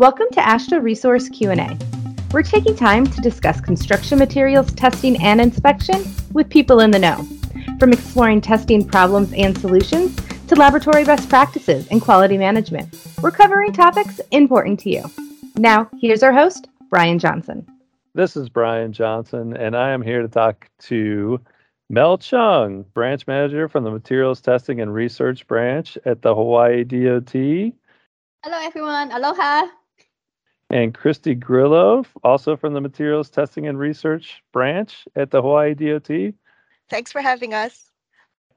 Welcome to AASHTO Resource Q&A. We're taking time to discuss construction materials testing and inspection with people in the know. From exploring testing problems and solutions to laboratory best practices and quality management, we're covering topics important to you. Now, here's our host, Brian Johnson. This is Brian Johnson, and I am here to talk to Mel Chung, branch manager from the Materials Testing and Research Branch at the Hawaii DOT. Hello, everyone. Aloha. And Kristi Grilho, also from the Materials Testing and Research Branch at the Hawaii DOT. Thanks for having us.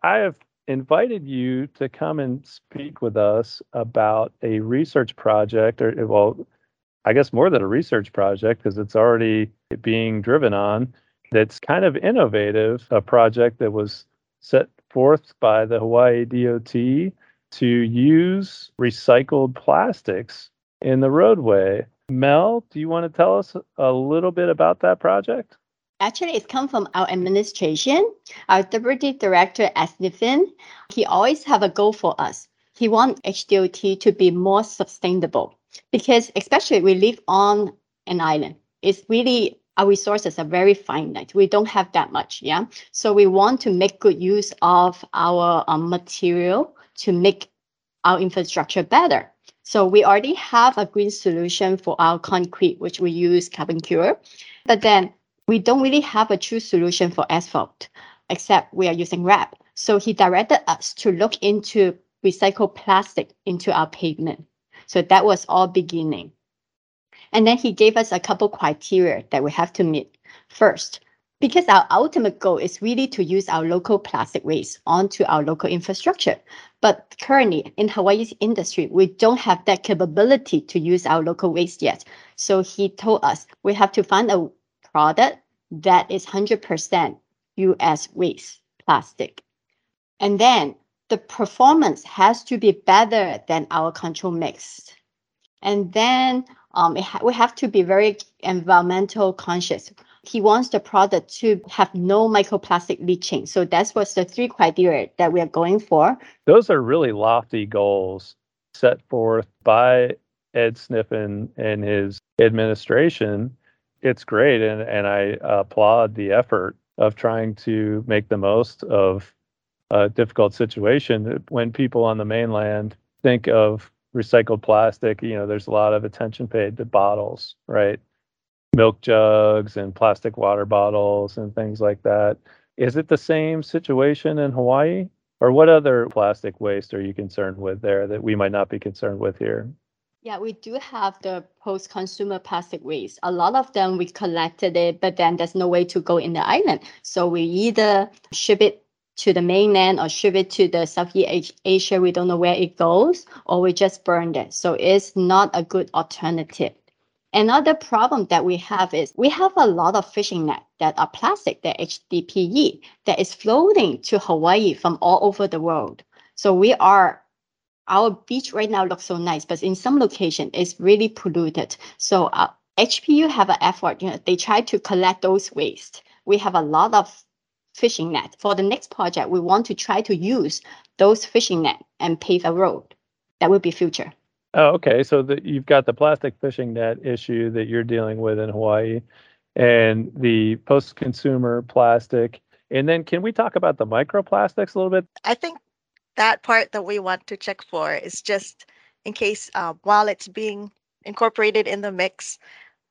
I have invited you to come and speak with us about a research project, or well, I guess more than a research project because it's already being driven on that's kind of innovative, a project that was set forth by the Hawaii DOT to use recycled plastics in the roadway. Mel, do you want to tell us a little bit about that project? Actually, it's come from our administration. Our deputy director, Ed Sniffen, he always have a goal for us. He wants HDOT to be more sustainable because especially we live on an island. It's really our resources are very finite. We don't have that much, yeah. So we want to make good use of our um, material to make our infrastructure better. So we already have a green solution for our concrete, which we use CarbonCure, but then we don't really have a true solution for asphalt, except we are using RAP. So he directed us to look into recycled plastic into our pavement. So that was all beginning. And then he gave us a couple criteria that we have to meet. First, because our ultimate goal is really to use our local plastic waste onto our local infrastructure. But currently in Hawaii's industry, we don't have that capability to use our local waste yet. So he told us we have to find a product that is 100% US waste plastic. And then the performance has to be better than our control mix. And then um, ha- we have to be very environmental conscious. He wants the product to have no microplastic leaching. So that's what's the three criteria that we are going for. Those are really lofty goals set forth by Ed Sniffen and his administration. It's great, and, and I applaud the effort of trying to make the most of a difficult situation. When people on the mainland think of recycled plastic, you know, there's a lot of attention paid to bottles, right? Milk jugs and plastic water bottles and things like that. Is it the same situation in Hawaii? Or what other plastic waste are you concerned with there that we might not be concerned with here? Yeah, we do have the post consumer plastic waste. A lot of them we collected it, but then there's no way to go in the island. So we either ship it to the mainland or ship it to the Southeast Asia. We don't know where it goes, or we just burn it. So it's not a good alternative. Another problem that we have is we have a lot of fishing net that are plastic, that HDPE, that is floating to Hawaii from all over the world. So we are our beach right now looks so nice, but in some location it's really polluted. So uh, HPU have an effort, you know, they try to collect those waste. We have a lot of fishing net. For the next project, we want to try to use those fishing net and pave a road. That would be future. Oh, okay. So the, you've got the plastic fishing net issue that you're dealing with in Hawaii, and the post-consumer plastic. And then, can we talk about the microplastics a little bit? I think that part that we want to check for is just in case uh, while it's being incorporated in the mix,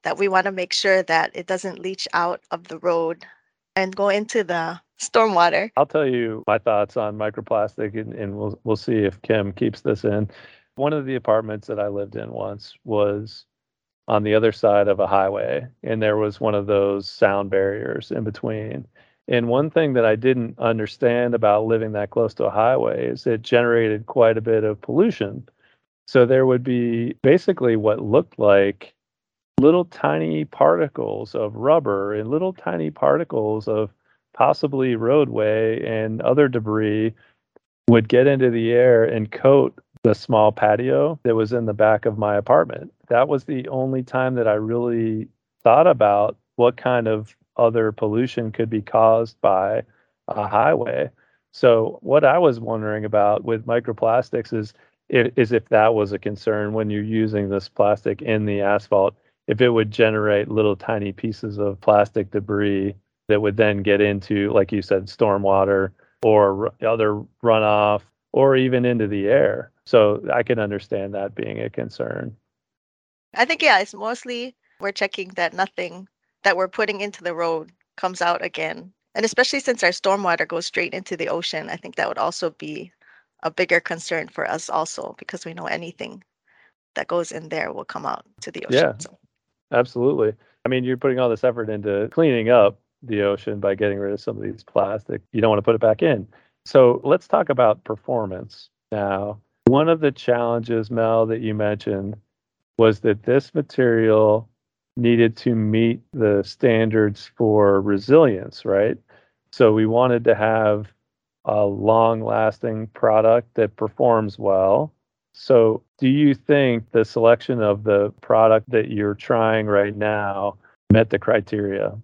that we want to make sure that it doesn't leach out of the road and go into the stormwater. I'll tell you my thoughts on microplastic, and, and we'll we'll see if Kim keeps this in. One of the apartments that I lived in once was on the other side of a highway, and there was one of those sound barriers in between. And one thing that I didn't understand about living that close to a highway is it generated quite a bit of pollution. So there would be basically what looked like little tiny particles of rubber and little tiny particles of possibly roadway and other debris would get into the air and coat the small patio that was in the back of my apartment. That was the only time that I really thought about what kind of other pollution could be caused by a highway. So, what I was wondering about with microplastics is is if that was a concern when you're using this plastic in the asphalt, if it would generate little tiny pieces of plastic debris that would then get into, like you said, stormwater or other runoff or even into the air. So I can understand that being a concern. I think, yeah, it's mostly we're checking that nothing that we're putting into the road comes out again. And especially since our stormwater goes straight into the ocean, I think that would also be a bigger concern for us also because we know anything that goes in there will come out to the ocean. Yeah, so. absolutely. I mean, you're putting all this effort into cleaning up the ocean by getting rid of some of these plastic. You don't want to put it back in. So let's talk about performance now. One of the challenges, Mel, that you mentioned was that this material needed to meet the standards for resilience, right? So we wanted to have a long lasting product that performs well. So, do you think the selection of the product that you're trying right now met the criteria?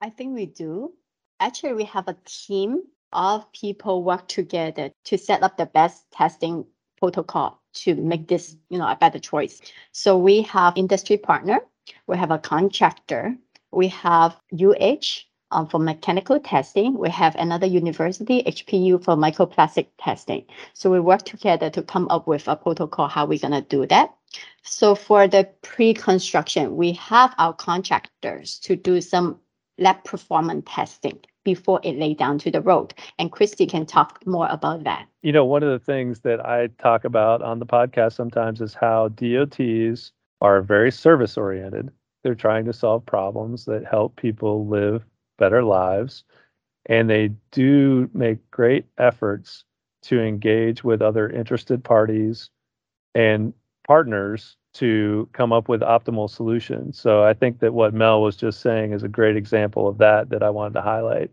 I think we do. Actually, we have a team of people work together to set up the best testing protocol to make this, you know, a better choice. So we have industry partner, we have a contractor, we have UH um, for mechanical testing. We have another university, HPU, for microplastic testing. So we work together to come up with a protocol how we're going to do that. So for the pre-construction, we have our contractors to do some lab performance testing before it lay down to the road. And Kristi can talk more about that. You know, one of the things that I talk about on the podcast sometimes is how DOTs are very service oriented. They're trying to solve problems that help people live better lives. And they do make great efforts to engage with other interested parties and partners to come up with optimal solutions. So I think that what Mel was just saying is a great example of that that I wanted to highlight.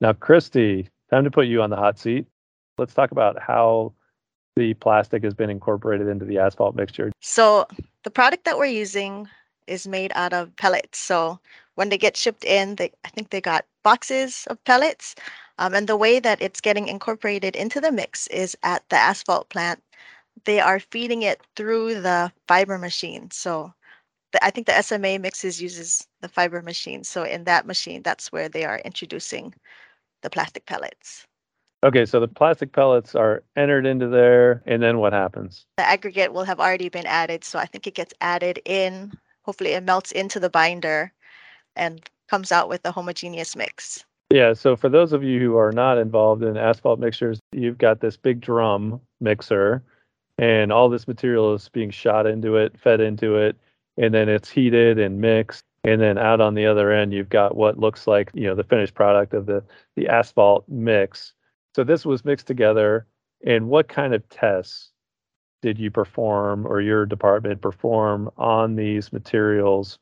Now, Kristi, time to put you on the hot seat. Let's talk about how the plastic has been incorporated into the asphalt mixture. So the product that we're using is made out of pellets. So when they get shipped in, they I think they got boxes of pellets. Um, and the way that it's getting incorporated into the mix is at the asphalt plant they are feeding it through the fiber machine. So the, I think the SMA mixes uses the fiber machine. So in that machine, that's where they are introducing the plastic pellets. Okay, so the plastic pellets are entered into there, and then what happens? The aggregate will have already been added. So I think it gets added in. Hopefully, it melts into the binder and comes out with a homogeneous mix. Yeah, so for those of you who are not involved in asphalt mixers, you've got this big drum mixer and all this material is being shot into it, fed into it, and then it's heated and mixed. And then out on the other end, you've got what looks like you know the finished product of the the asphalt mix. So this was mixed together. And what kind of tests did you perform or your department perform on these materials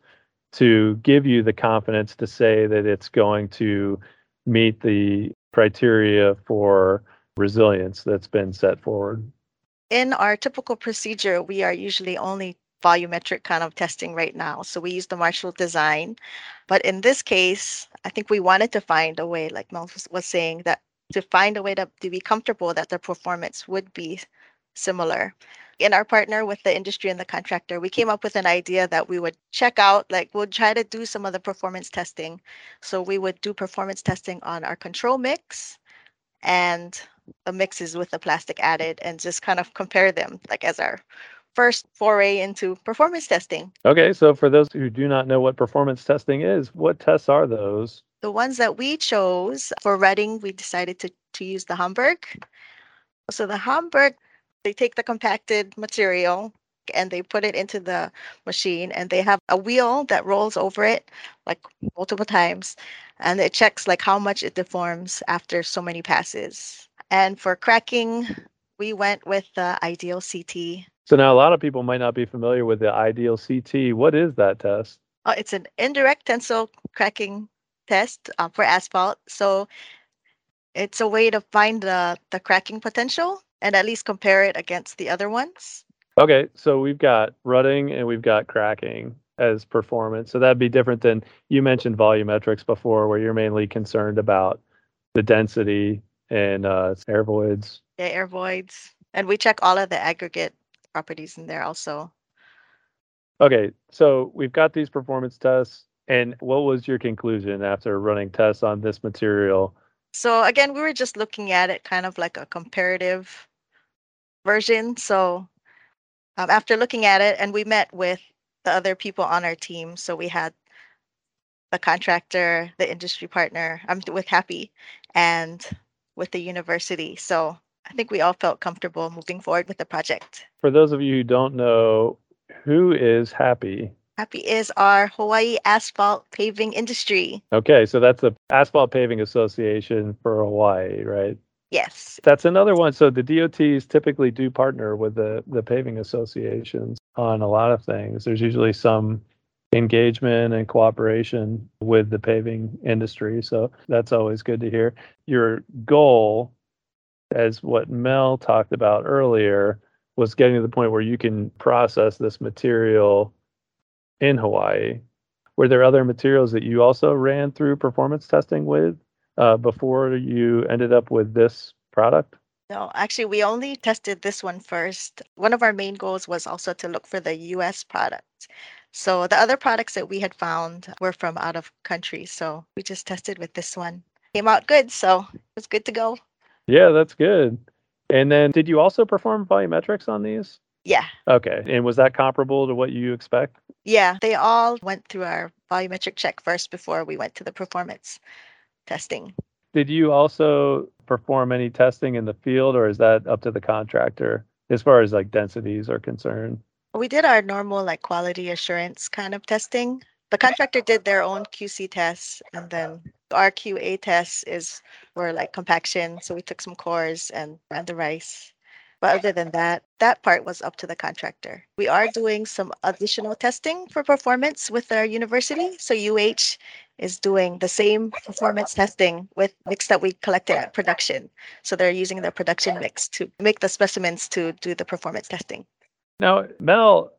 to give you the confidence to say that it's going to meet the criteria for resilience that's been set forward? In our typical procedure, we are usually only volumetric kind of testing right now. So we use the Marshall design. But in this case, I think we wanted to find a way, like Mel was saying, that to find a way to, to be comfortable that the performance would be similar. In our partner with the industry and the contractor, we came up with an idea that we would check out, like we'll try to do some of the performance testing. So we would do performance testing on our control mix and Uh, mixes with the plastic added and just kind of compare them like as our first foray into performance testing. Okay, so for those who do not know what performance testing is, what tests are those? The ones that we chose for rutting, we decided to, to use the Hamburg. So the Hamburg, they take the compacted material and they put it into the machine and they have a wheel that rolls over it like multiple times and it checks like how much it deforms after so many passes and for cracking we went with the ideal ct so now a lot of people might not be familiar with the ideal ct what is that test? Oh, it's an indirect tensile cracking test uh, for asphalt. So it's a way to find the, the cracking potential and at least compare it against the other ones. Okay, so we've got rutting and we've got cracking as performance. So that'd be different than you mentioned volumetrics before, where you're mainly concerned about the density and uh, air voids. Yeah, air voids. And we check all of the aggregate properties in there also. Okay, so we've got these performance tests. And what was your conclusion after running tests on this material? So again, we were just looking at it kind of like a comparative version. So um, after looking at it, and we met with the other people on our team. So we had the contractor, the industry partner, I'm with HAPI, and with the university. So I think we all felt comfortable moving forward with the project. For those of you who don't know, who is HAPI? HAPI is our Hawaii asphalt paving industry. Okay, so that's the Asphalt Paving Association for Hawaii, right? Yes. That's another one. So the DOTs typically do partner with the, the paving associations on a lot of things. There's usually some engagement and cooperation with the paving industry. So that's always good to hear. Your goal, as what Mel talked about earlier, was getting to the point where you can process this material in Hawaii. Were there other materials that you also ran through performance testing with uh, before you ended up with this product? No, actually, we only tested this one first. One of our main goals was also to look for the US product. So the other products that we had found were from out of country. So we just tested with this one. Came out good. So it was good to go. Yeah, that's good. And then did you also perform volumetrics on these? Yeah. Okay. And was that comparable to what you expect? Yeah. They all went through our volumetric check first before we went to the performance testing. Did you also perform any testing in the field or is that up to the contractor as far as like densities are concerned? We did our normal like quality assurance kind of testing. The contractor did their own QC tests and then our QA tests is were like compaction. So we took some cores and ran the rice. But other than that, that part was up to the contractor. We are doing some additional testing for performance with our university. So UH is doing the same performance testing with mix that we collected at production. So they're using the production mix to make the specimens to do the performance testing. Now, Mel,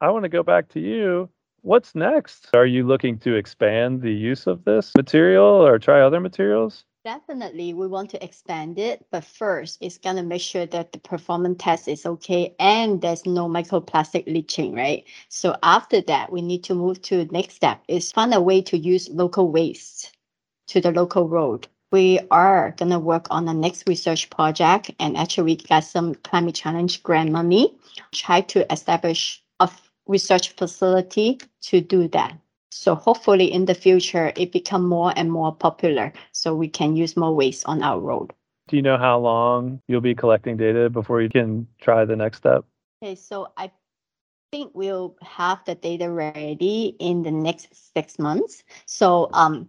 I want to go back to you. What's next? Are you looking to expand the use of this material or try other materials? Definitely, we want to expand it, but first, it's gonna make sure that the performance test is okay and there's no microplastic leaching, right? So after that, we need to move to the next step is find a way to use local waste to the local road. We are gonna work on the next research project, and actually we got some climate challenge grant money. Try to establish a research facility to do that. So hopefully in the future, it become more and more popular so we can use more waste on our road. Do you know how long you'll be collecting data before you can try the next step? Okay, so I think we'll have the data ready in the next six months. So um,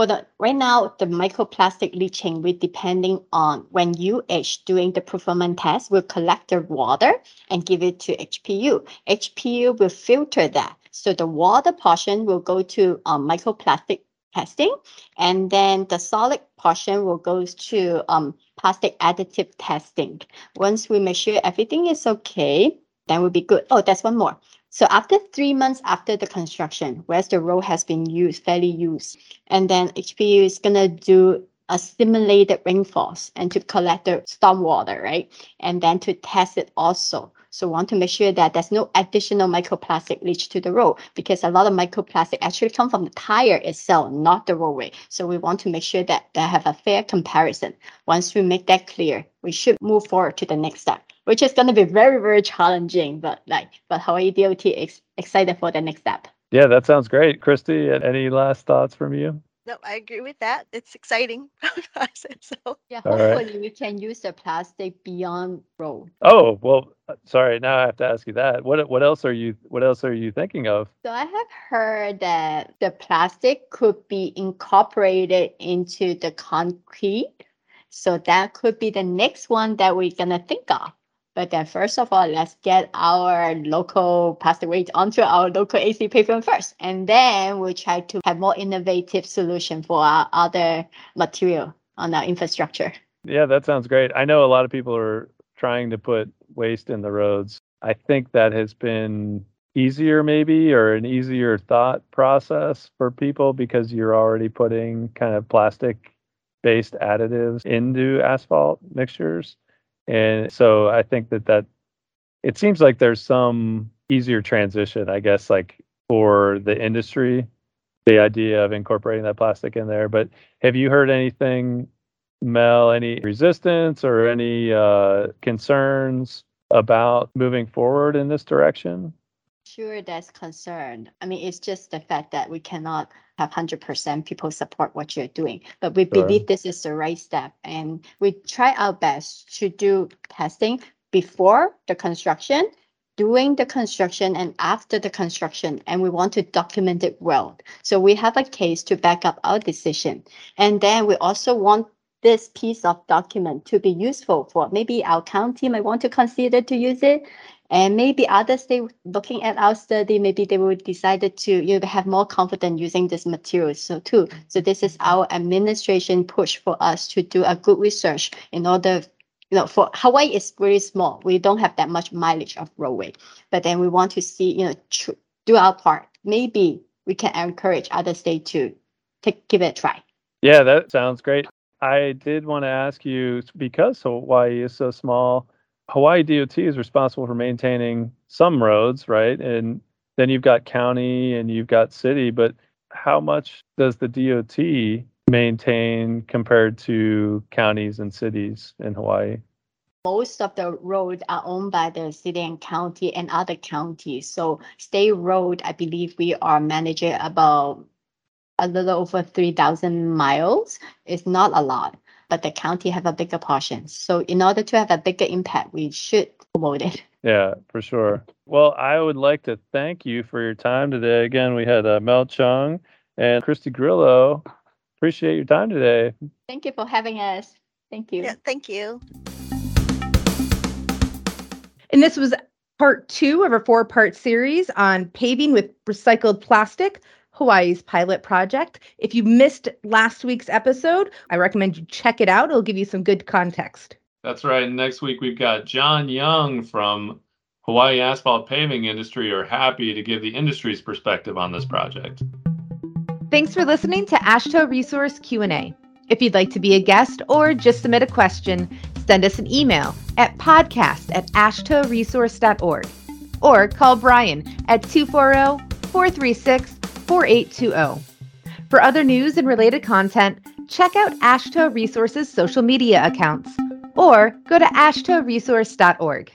for the right now, the microplastic leaching, we depending on when you UH doing the performance test, will collect the water and give it to HPU. HPU will filter that so the water portion will go to um, microplastic testing, and then the solid portion will go to um, plastic additive testing. Once we make sure everything is okay, then we'll be good. Oh, that's one more. So after three months after the construction, where the road has been used, fairly used, and then HPU is gonna do a simulated rainfalls and to collect the storm water, right? And then to test it also. So we want to make sure that there's no additional microplastic leach to the road because a lot of microplastic actually come from the tire itself, not the roadway. So we want to make sure that they have a fair comparison. Once we make that clear, we should move forward to the next step, which is going to be very, very challenging. But like, but Hawaii DOT is excited for the next step. Yeah, that sounds great. Kristi, any last thoughts from you? No, I agree with that. It's exciting so Yeah, All right. hopefully we can use the plastic beyond road. Oh, well, uh, sorry. Now I have to ask you that. What what else are you what else are you thinking of? So I have heard that the plastic could be incorporated into the concrete. So that could be the next one that we're gonna think of. But then first of all, let's get our local plastic waste onto our local AC pavement first. And then we'll try to have more innovative solution for our other material on our infrastructure. Yeah, that sounds great. I know a lot of people are trying to put waste in the roads. I think that has been easier maybe or an easier thought process for people because you're already putting kind of plastic based additives into asphalt mixtures. And so I think that that it seems like there's some easier transition, I guess, like for the industry, the idea of incorporating that plastic in there. But have you heard anything, Mel, any resistance or any uh, concerns about moving forward in this direction? Sure, that's concern. I mean, it's just the fact that we cannot have 100% people support what you're doing, but we Sure. believe this is the right step. And we try our best to do testing before the construction, during the construction, and after the construction. And we want to document it well. So we have a case to back up our decision. And then we also want this piece of document to be useful for maybe our county might want to consider to use it and maybe others they looking at our study maybe they will decide to you know have more confidence using this material. So too so this is our administration push for us to do a good research in order you know for hawaii is very small. We don't have that much mileage of roadway. But then we want to see you know tr- do our part. Maybe we can encourage other states to take give it a try. Yeah, that sounds great. I did want to ask you because Hawaii is so small, Hawaii DOT is responsible for maintaining some roads, right? And then you've got county and you've got city, but how much does the DOT maintain compared to counties and cities in Hawaii? most of the roads are owned by the city and county and other counties. So state road, I believe we are managing about a little over three thousand miles. It's not a lot, but the county have a bigger portion. So in order to have a bigger impact, we should promote it. Yeah, for sure. Well, I would like to thank you for your time today. Again, we had uh, Mel Chung and Kristi Grilho. Appreciate your time today. Thank you for having us. Thank you. Yeah, thank you. And this was part two of a four part series on paving with recycled plastic, Hawaii's pilot project. If you missed last week's episode, I recommend you check it out. It'll give you some good context. That's right. Next week we've got John Young from Hawaii Asphalt Paving Industry are HAPI to give the industry's perspective on this project. Thanks for listening to AASHTO Resource Q&A. If you'd like to be a guest or just submit a question, send us an email at podcast at aashtoresource.org or call Brian at 240-436-4820. For other news and related content, check out AASHTO Resource's social media accounts or go to aashtoresource.org.